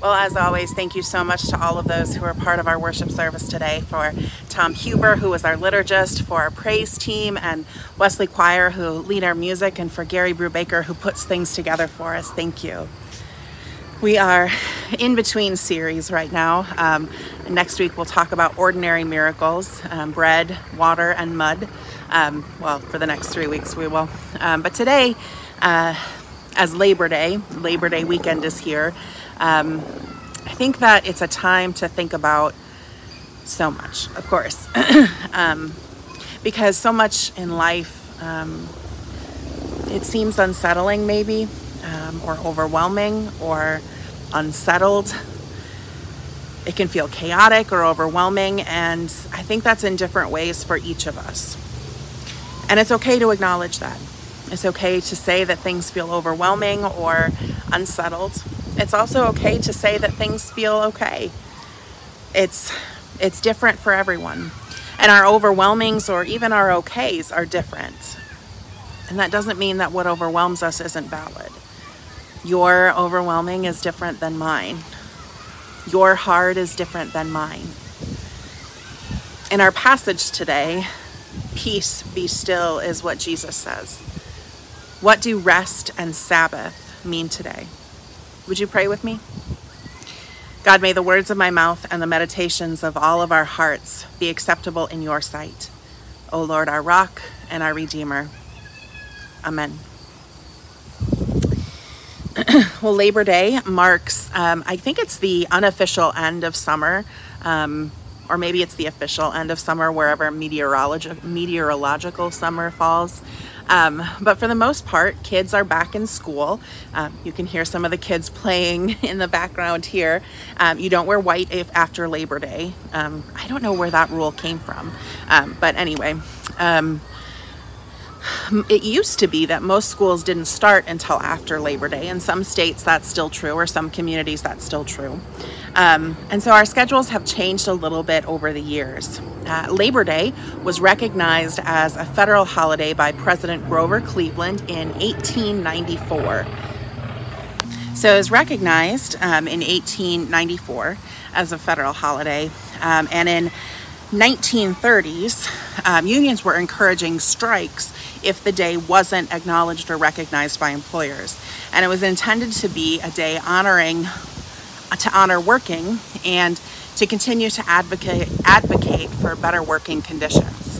Well, as always, thank you so much to all of those who are part of our worship service today. For Tom Huber, who was our liturgist, for our praise team, and Wesley Choir, who lead our music, and for Gary Brubaker, who puts things together for us. Thank you. We are in between series right now. Um, next week, we'll talk about ordinary miracles um, bread, water, and mud. Um, well, for the next three weeks, we will. Um, but today, uh, as Labor Day, Labor Day weekend is here. Um, I think that it's a time to think about so much, of course, um, because so much in life um, it seems unsettling, maybe, um, or overwhelming, or unsettled. It can feel chaotic or overwhelming, and I think that's in different ways for each of us. And it's okay to acknowledge that. It's okay to say that things feel overwhelming or unsettled. It's also okay to say that things feel okay. It's it's different for everyone. And our overwhelmings or even our okays are different. And that doesn't mean that what overwhelms us isn't valid. Your overwhelming is different than mine. Your hard is different than mine. In our passage today, peace be still is what Jesus says. What do rest and Sabbath mean today? Would you pray with me? God, may the words of my mouth and the meditations of all of our hearts be acceptable in your sight. O Lord, our rock and our redeemer. Amen. well, Labor Day marks, um, I think it's the unofficial end of summer, um, or maybe it's the official end of summer, wherever meteorologi- meteorological summer falls. Um, but for the most part, kids are back in school. Um, you can hear some of the kids playing in the background here. Um, you don't wear white if after Labor Day. Um, I don't know where that rule came from. Um, but anyway, um, it used to be that most schools didn't start until after Labor Day. In some states, that's still true, or some communities, that's still true. Um, and so our schedules have changed a little bit over the years. Uh, Labor Day was recognized as a federal holiday by President Grover Cleveland in 1894. So it was recognized um, in 1894 as a federal holiday, um, and in 1930s, um, unions were encouraging strikes if the day wasn't acknowledged or recognized by employers. And it was intended to be a day honoring to honor working and to continue to advocate advocate for better working conditions.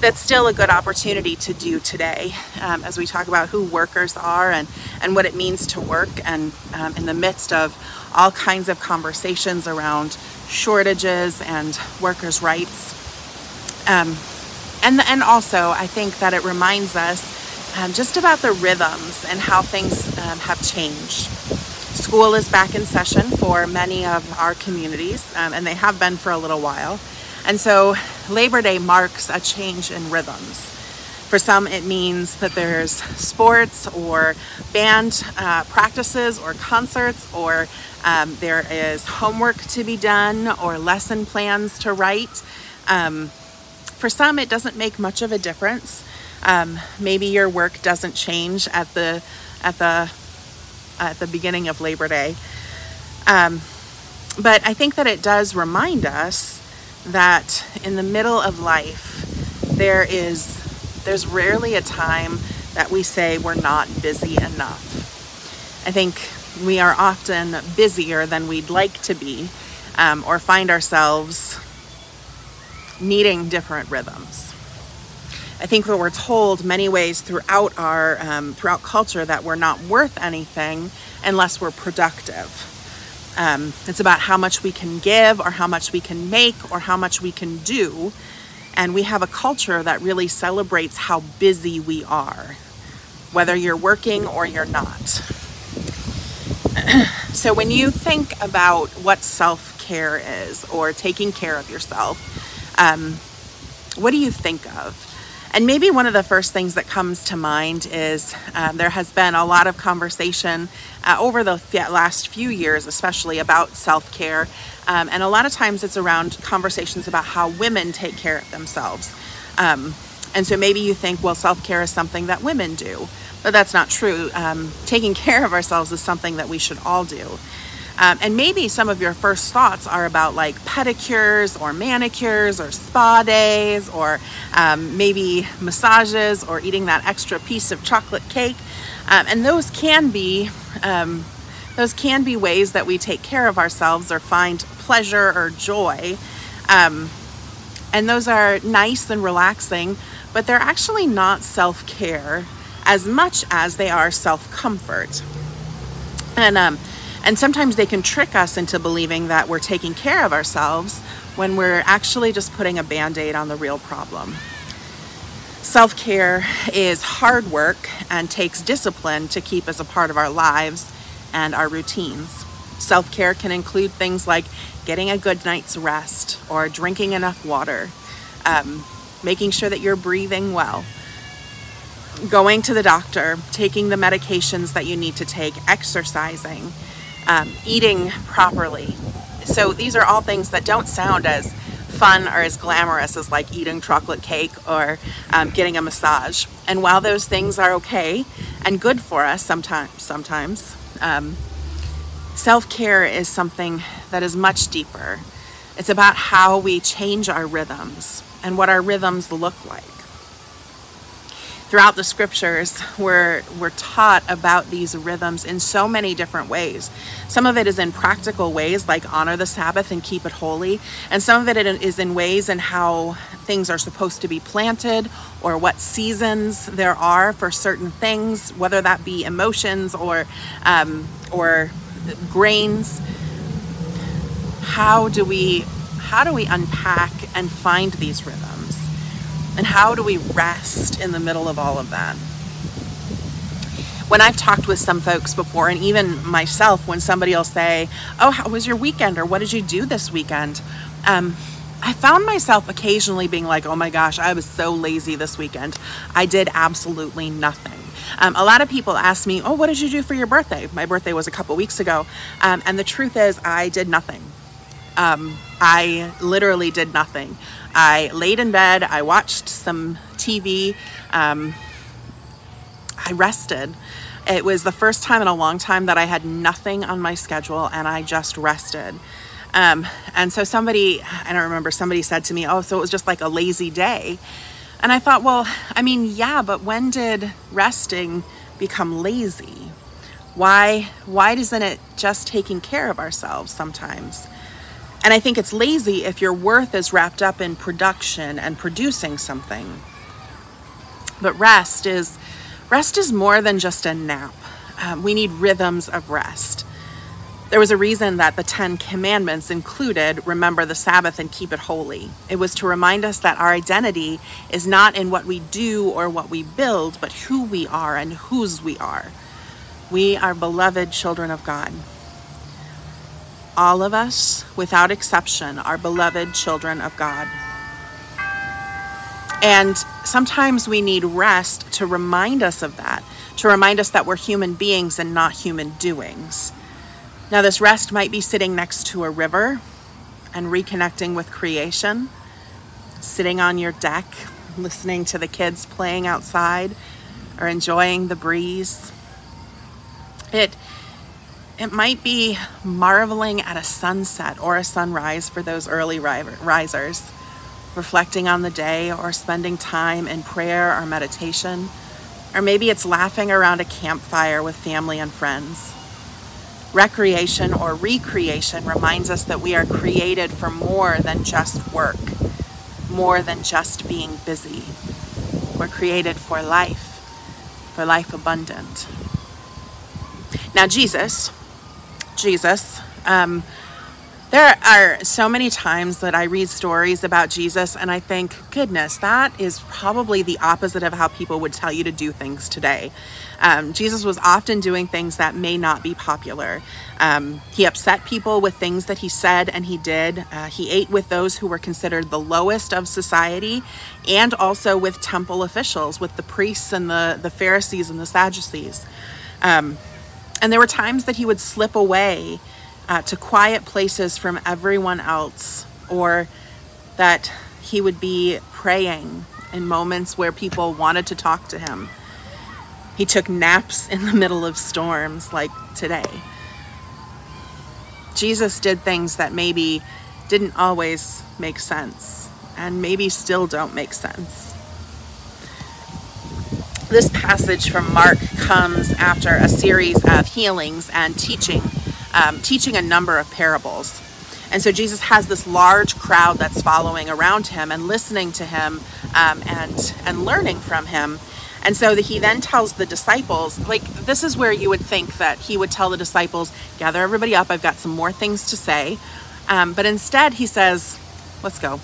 That's still a good opportunity to do today um, as we talk about who workers are and, and what it means to work, and um, in the midst of all kinds of conversations around shortages and workers' rights. Um, and, and also, I think that it reminds us um, just about the rhythms and how things um, have changed. School is back in session for many of our communities, um, and they have been for a little while. And so Labor Day marks a change in rhythms. For some, it means that there's sports or band uh, practices or concerts, or um, there is homework to be done or lesson plans to write. Um, for some, it doesn't make much of a difference. Um, maybe your work doesn't change at the at the at the beginning of Labor Day. Um, but I think that it does remind us that in the middle of life, there is there's rarely a time that we say we're not busy enough. I think we are often busier than we'd like to be, um, or find ourselves needing different rhythms. I think that we're told many ways throughout our um, throughout culture that we're not worth anything unless we're productive. Um, it's about how much we can give, or how much we can make, or how much we can do. And we have a culture that really celebrates how busy we are, whether you're working or you're not. so, when you think about what self care is or taking care of yourself, um, what do you think of? And maybe one of the first things that comes to mind is um, there has been a lot of conversation uh, over the last few years, especially about self care. Um, and a lot of times it's around conversations about how women take care of themselves. Um, and so maybe you think, well, self care is something that women do. but that's not true. Um, taking care of ourselves is something that we should all do. Um, and maybe some of your first thoughts are about like pedicures or manicures or spa days or um, maybe massages or eating that extra piece of chocolate cake. Um, and those can be um, those can be ways that we take care of ourselves or find pleasure or joy. Um, and those are nice and relaxing, but they're actually not self care as much as they are self comfort. And um, and sometimes they can trick us into believing that we're taking care of ourselves when we're actually just putting a band aid on the real problem. Self care is hard work and takes discipline to keep as a part of our lives and our routines. Self care can include things like getting a good night's rest or drinking enough water, um, making sure that you're breathing well, going to the doctor, taking the medications that you need to take, exercising um, eating properly. So these are all things that don't sound as fun or as glamorous as like eating chocolate cake or um, getting a massage. And while those things are okay and good for us sometimes, sometimes um, self-care is something that is much deeper. It's about how we change our rhythms and what our rhythms look like. Throughout the scriptures we're we're taught about these rhythms in so many different ways. Some of it is in practical ways like honor the sabbath and keep it holy and some of it is in ways in how things are supposed to be planted or what seasons there are for certain things whether that be emotions or um, or grains. How do we how do we unpack and find these rhythms and how do we rest in the middle of all of that? When I've talked with some folks before, and even myself, when somebody will say, Oh, how was your weekend? or What did you do this weekend? Um, I found myself occasionally being like, Oh my gosh, I was so lazy this weekend. I did absolutely nothing. Um, a lot of people ask me, Oh, what did you do for your birthday? My birthday was a couple weeks ago. Um, and the truth is, I did nothing. Um, I literally did nothing. I laid in bed, I watched some TV, um, I rested. It was the first time in a long time that I had nothing on my schedule and I just rested. Um, and so somebody, I don't remember, somebody said to me, Oh, so it was just like a lazy day. And I thought, Well, I mean, yeah, but when did resting become lazy? Why, why isn't it just taking care of ourselves sometimes? And I think it's lazy if your worth is wrapped up in production and producing something. But rest is rest is more than just a nap. Um, we need rhythms of rest. There was a reason that the Ten Commandments included remember the Sabbath and keep it holy. It was to remind us that our identity is not in what we do or what we build, but who we are and whose we are. We are beloved children of God. All of us, without exception, are beloved children of God. And sometimes we need rest to remind us of that, to remind us that we're human beings and not human doings. Now, this rest might be sitting next to a river and reconnecting with creation, sitting on your deck, listening to the kids playing outside, or enjoying the breeze. It it might be marveling at a sunset or a sunrise for those early risers, reflecting on the day or spending time in prayer or meditation. Or maybe it's laughing around a campfire with family and friends. Recreation or recreation reminds us that we are created for more than just work, more than just being busy. We're created for life, for life abundant. Now, Jesus, Jesus. Um, there are so many times that I read stories about Jesus and I think, goodness, that is probably the opposite of how people would tell you to do things today. Um, Jesus was often doing things that may not be popular. Um, he upset people with things that he said and he did. Uh, he ate with those who were considered the lowest of society and also with temple officials, with the priests and the, the Pharisees and the Sadducees. Um, and there were times that he would slip away uh, to quiet places from everyone else, or that he would be praying in moments where people wanted to talk to him. He took naps in the middle of storms like today. Jesus did things that maybe didn't always make sense and maybe still don't make sense. This passage from Mark comes after a series of healings and teaching, um, teaching a number of parables. And so Jesus has this large crowd that's following around him and listening to him um, and and learning from him. And so he then tells the disciples, like, this is where you would think that he would tell the disciples, gather everybody up, I've got some more things to say. Um, but instead, he says, let's go.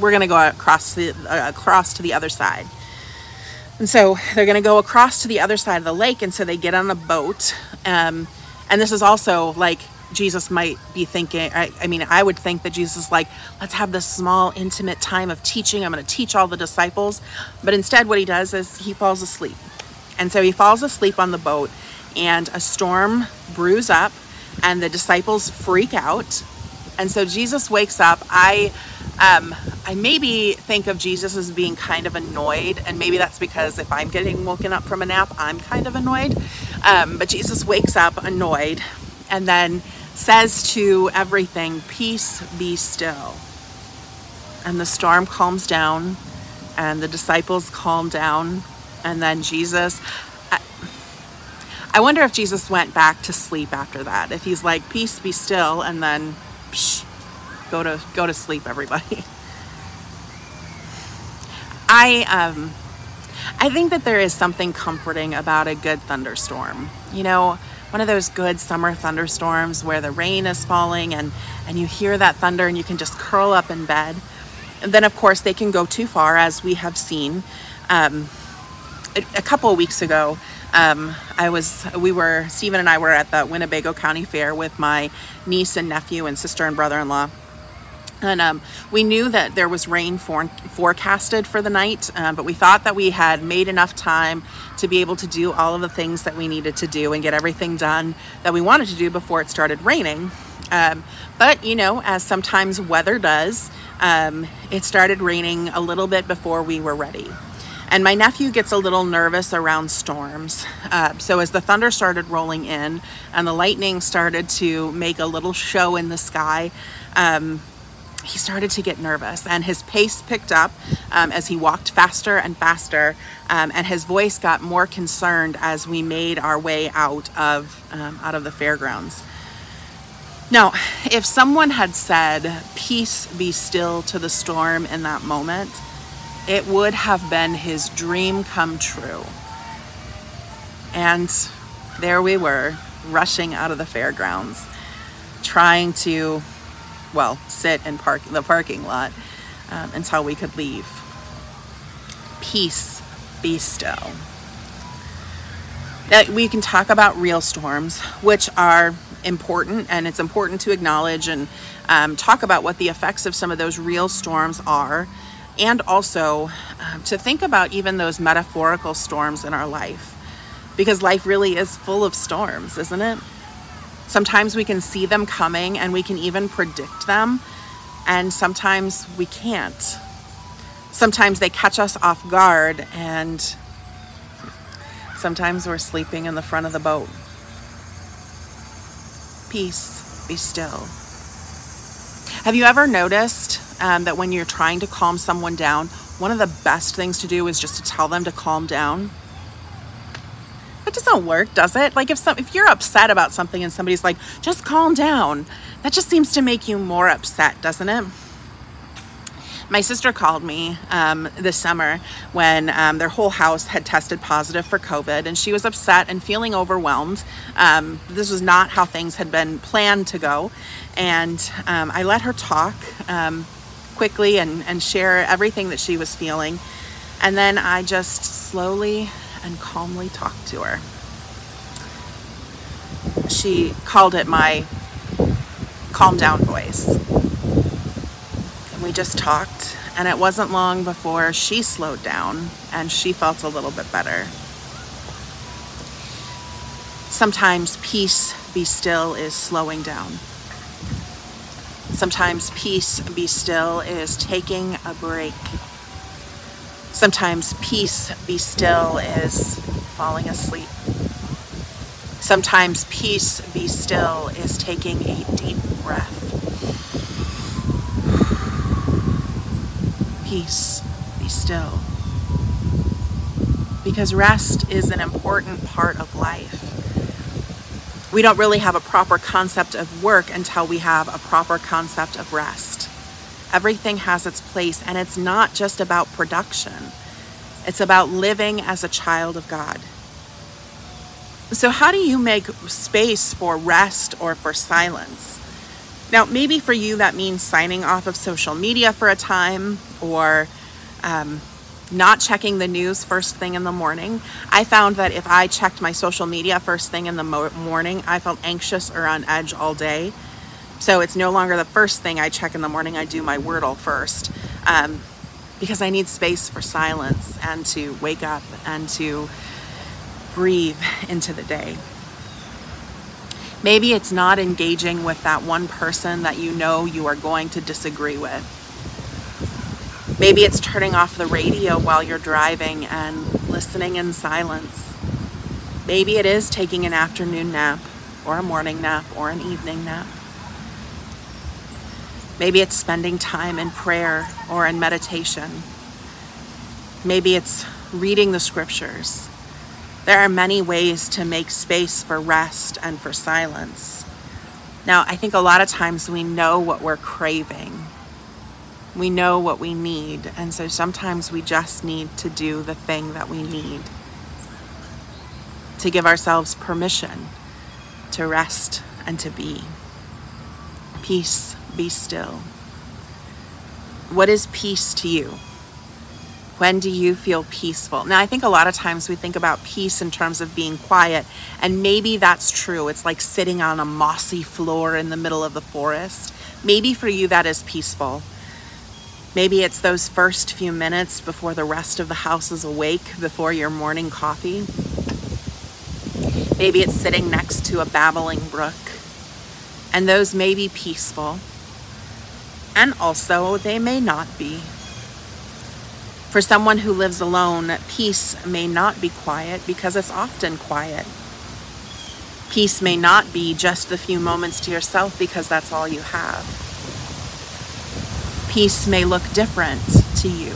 We're going to go across, the, uh, across to the other side. And so they're going to go across to the other side of the lake. And so they get on a boat. Um, and this is also like Jesus might be thinking, I, I, mean, I would think that Jesus is like, let's have this small, intimate time of teaching. I'm going to teach all the disciples. But instead, what he does is he falls asleep. And so he falls asleep on the boat, and a storm brews up, and the disciples freak out. And so Jesus wakes up. I. Um, I maybe think of Jesus as being kind of annoyed, and maybe that's because if I'm getting woken up from a nap, I'm kind of annoyed. Um, but Jesus wakes up annoyed and then says to everything, Peace be still. And the storm calms down, and the disciples calm down, and then Jesus. I, wonder if Jesus went back to sleep after that. If he's like, Peace be still, and then psh, go to go to sleep, everybody. I um I think that there is something comforting about a good thunderstorm. You know, one of those good summer thunderstorms where the rain is falling and, and you hear that thunder and you can just curl up in bed. And then, of course, they can go too far, as we have seen. Um, a, a, couple of weeks ago, um, I was, we were, Stephen and I were at the Winnebago County Fair with my niece and nephew and sister and brother in law. And um, we knew that there was rain for- forecasted for the night, uh, but we thought that we had made enough time to be able to do all of the things that we needed to do and get everything done that we wanted to do before it started raining. Um, but, you know, as sometimes weather does, um, it started raining a little bit before we were ready. And my nephew gets a little nervous around storms. Uh, so as the thunder started rolling in and the lightning started to make a little show in the sky, um, he started to get nervous and his pace picked up um, as he walked faster and faster um, and his voice got more concerned as we made our way out of um, out of the fairgrounds. Now if someone had said peace be still to the storm in that moment it would have been his dream come true. And there we were rushing out of the fairgrounds trying to well, sit in park the parking lot um, until we could leave. Peace be still. We can talk about real storms, which are important, and it's important to acknowledge and um, talk about what the effects of some of those real storms are, and also um, to think about even those metaphorical storms in our life. Because life really is full of storms, isn't it? Sometimes we can see them coming and we can even predict them, and sometimes we can't. Sometimes they catch us off guard, and sometimes we're sleeping in the front of the boat. Peace, be still. Have you ever noticed um, that when you're trying to calm someone down, one of the best things to do is just to tell them to calm down? That doesn't work, does it? Like if some if you're upset about something and somebody's like, just calm down, that just seems to make you more upset, doesn't it? My sister called me um, this summer when um, their whole house had tested positive for COVID, and she was upset and feeling overwhelmed. Um, this was not how things had been planned to go, and um, I let her talk um, quickly and, and share everything that she was feeling. And then I just slowly and calmly talk to her. She called it my calm down voice. And we just talked, and it wasn't long before she slowed down and she felt a little bit better. Sometimes peace be still is slowing down. Sometimes peace be still is taking a break Sometimes peace, be still, is falling asleep. Sometimes peace, be still, is taking a deep breath. Peace, be still. Because rest is an important part of life. We don't really have a proper concept of work until we have a proper concept of rest. Everything has its place, and it's not just about production, it's about living as a child of God. So, how do you make space for rest or for silence? Now, maybe for you that means signing off of social media for a time or um, not checking the news first thing in the morning. I found that if I checked my social media first thing in the mo- morning, I felt anxious or on edge all day. So it's no longer the first thing I check in the morning. I do my Wordle first um, because I need space for silence and to wake up and to breathe into the day. Maybe it's not engaging with that one person that you know you are going to disagree with. Maybe it's turning off the radio while you're driving and listening in silence. Maybe it is taking an afternoon nap or a morning nap or an evening nap. Maybe it's spending time in prayer or in meditation. Maybe it's reading the scriptures. There are many ways to make space for rest and for silence. Now, I think a lot of times we know what we're craving. We know what we need. And so sometimes we just need to do the thing that we need to give ourselves permission to rest and to be. Peace, be still. What is peace to you? When do you feel peaceful? Now, I think a lot of times we think about peace in terms of being quiet, and maybe that's true. It's like sitting on a mossy floor in the middle of the forest. Maybe for you that is peaceful. Maybe it's those first few minutes before the rest of the house is awake, before your morning coffee. Maybe it's sitting next to a babbling brook. And those may be peaceful. And also, they may not be. For someone who lives alone, peace may not be quiet because it's often quiet. Peace may not be just the few moments to yourself because that's all you have. Peace may look different to you,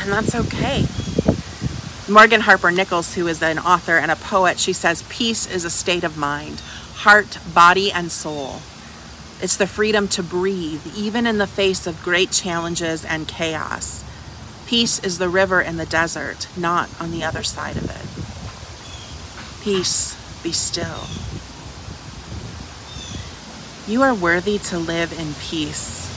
and that's okay. Morgan Harper Nichols, who is an author and a poet, she says, Peace is a state of mind, heart, body, and soul. It's the freedom to breathe, even in the face of great challenges and chaos. Peace is the river in the desert, not on the other side of it. Peace, be still. You are worthy to live in peace.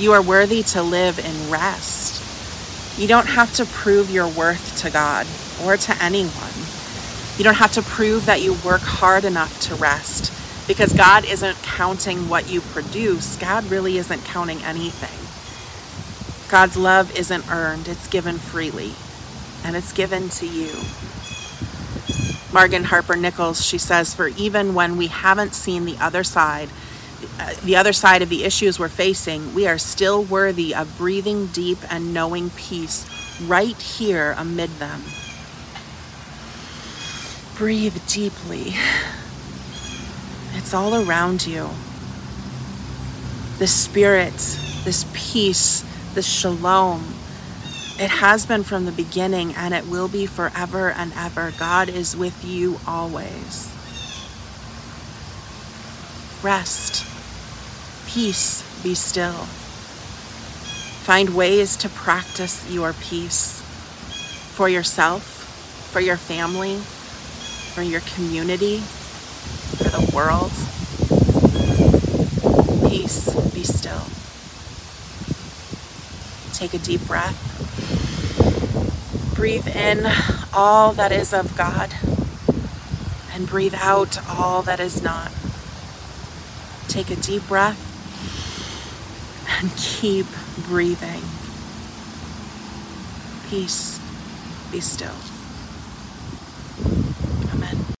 You are worthy to live in rest. You don't have to prove your worth to God or to anyone. You don't have to prove that you work hard enough to rest because God isn't counting what you produce. God really isn't counting anything. God's love isn't earned, it's given freely, and it's given to you. Morgan Harper Nichols, she says, for even when we haven't seen the other side, uh, the other side of the issues we're facing, we are still worthy of breathing deep and knowing peace right here amid them. Breathe deeply. It's all around you. The spirit, this peace, the shalom. It has been from the beginning and it will be forever and ever. God is with you always. Rest. Peace. Be still. Find ways to practice your peace for yourself, for your family, for your community, for the world. Peace. Be still. Take a deep breath. Breathe in all that is of God and breathe out all that is not. Take a deep breath and keep breathing. Peace. Be still.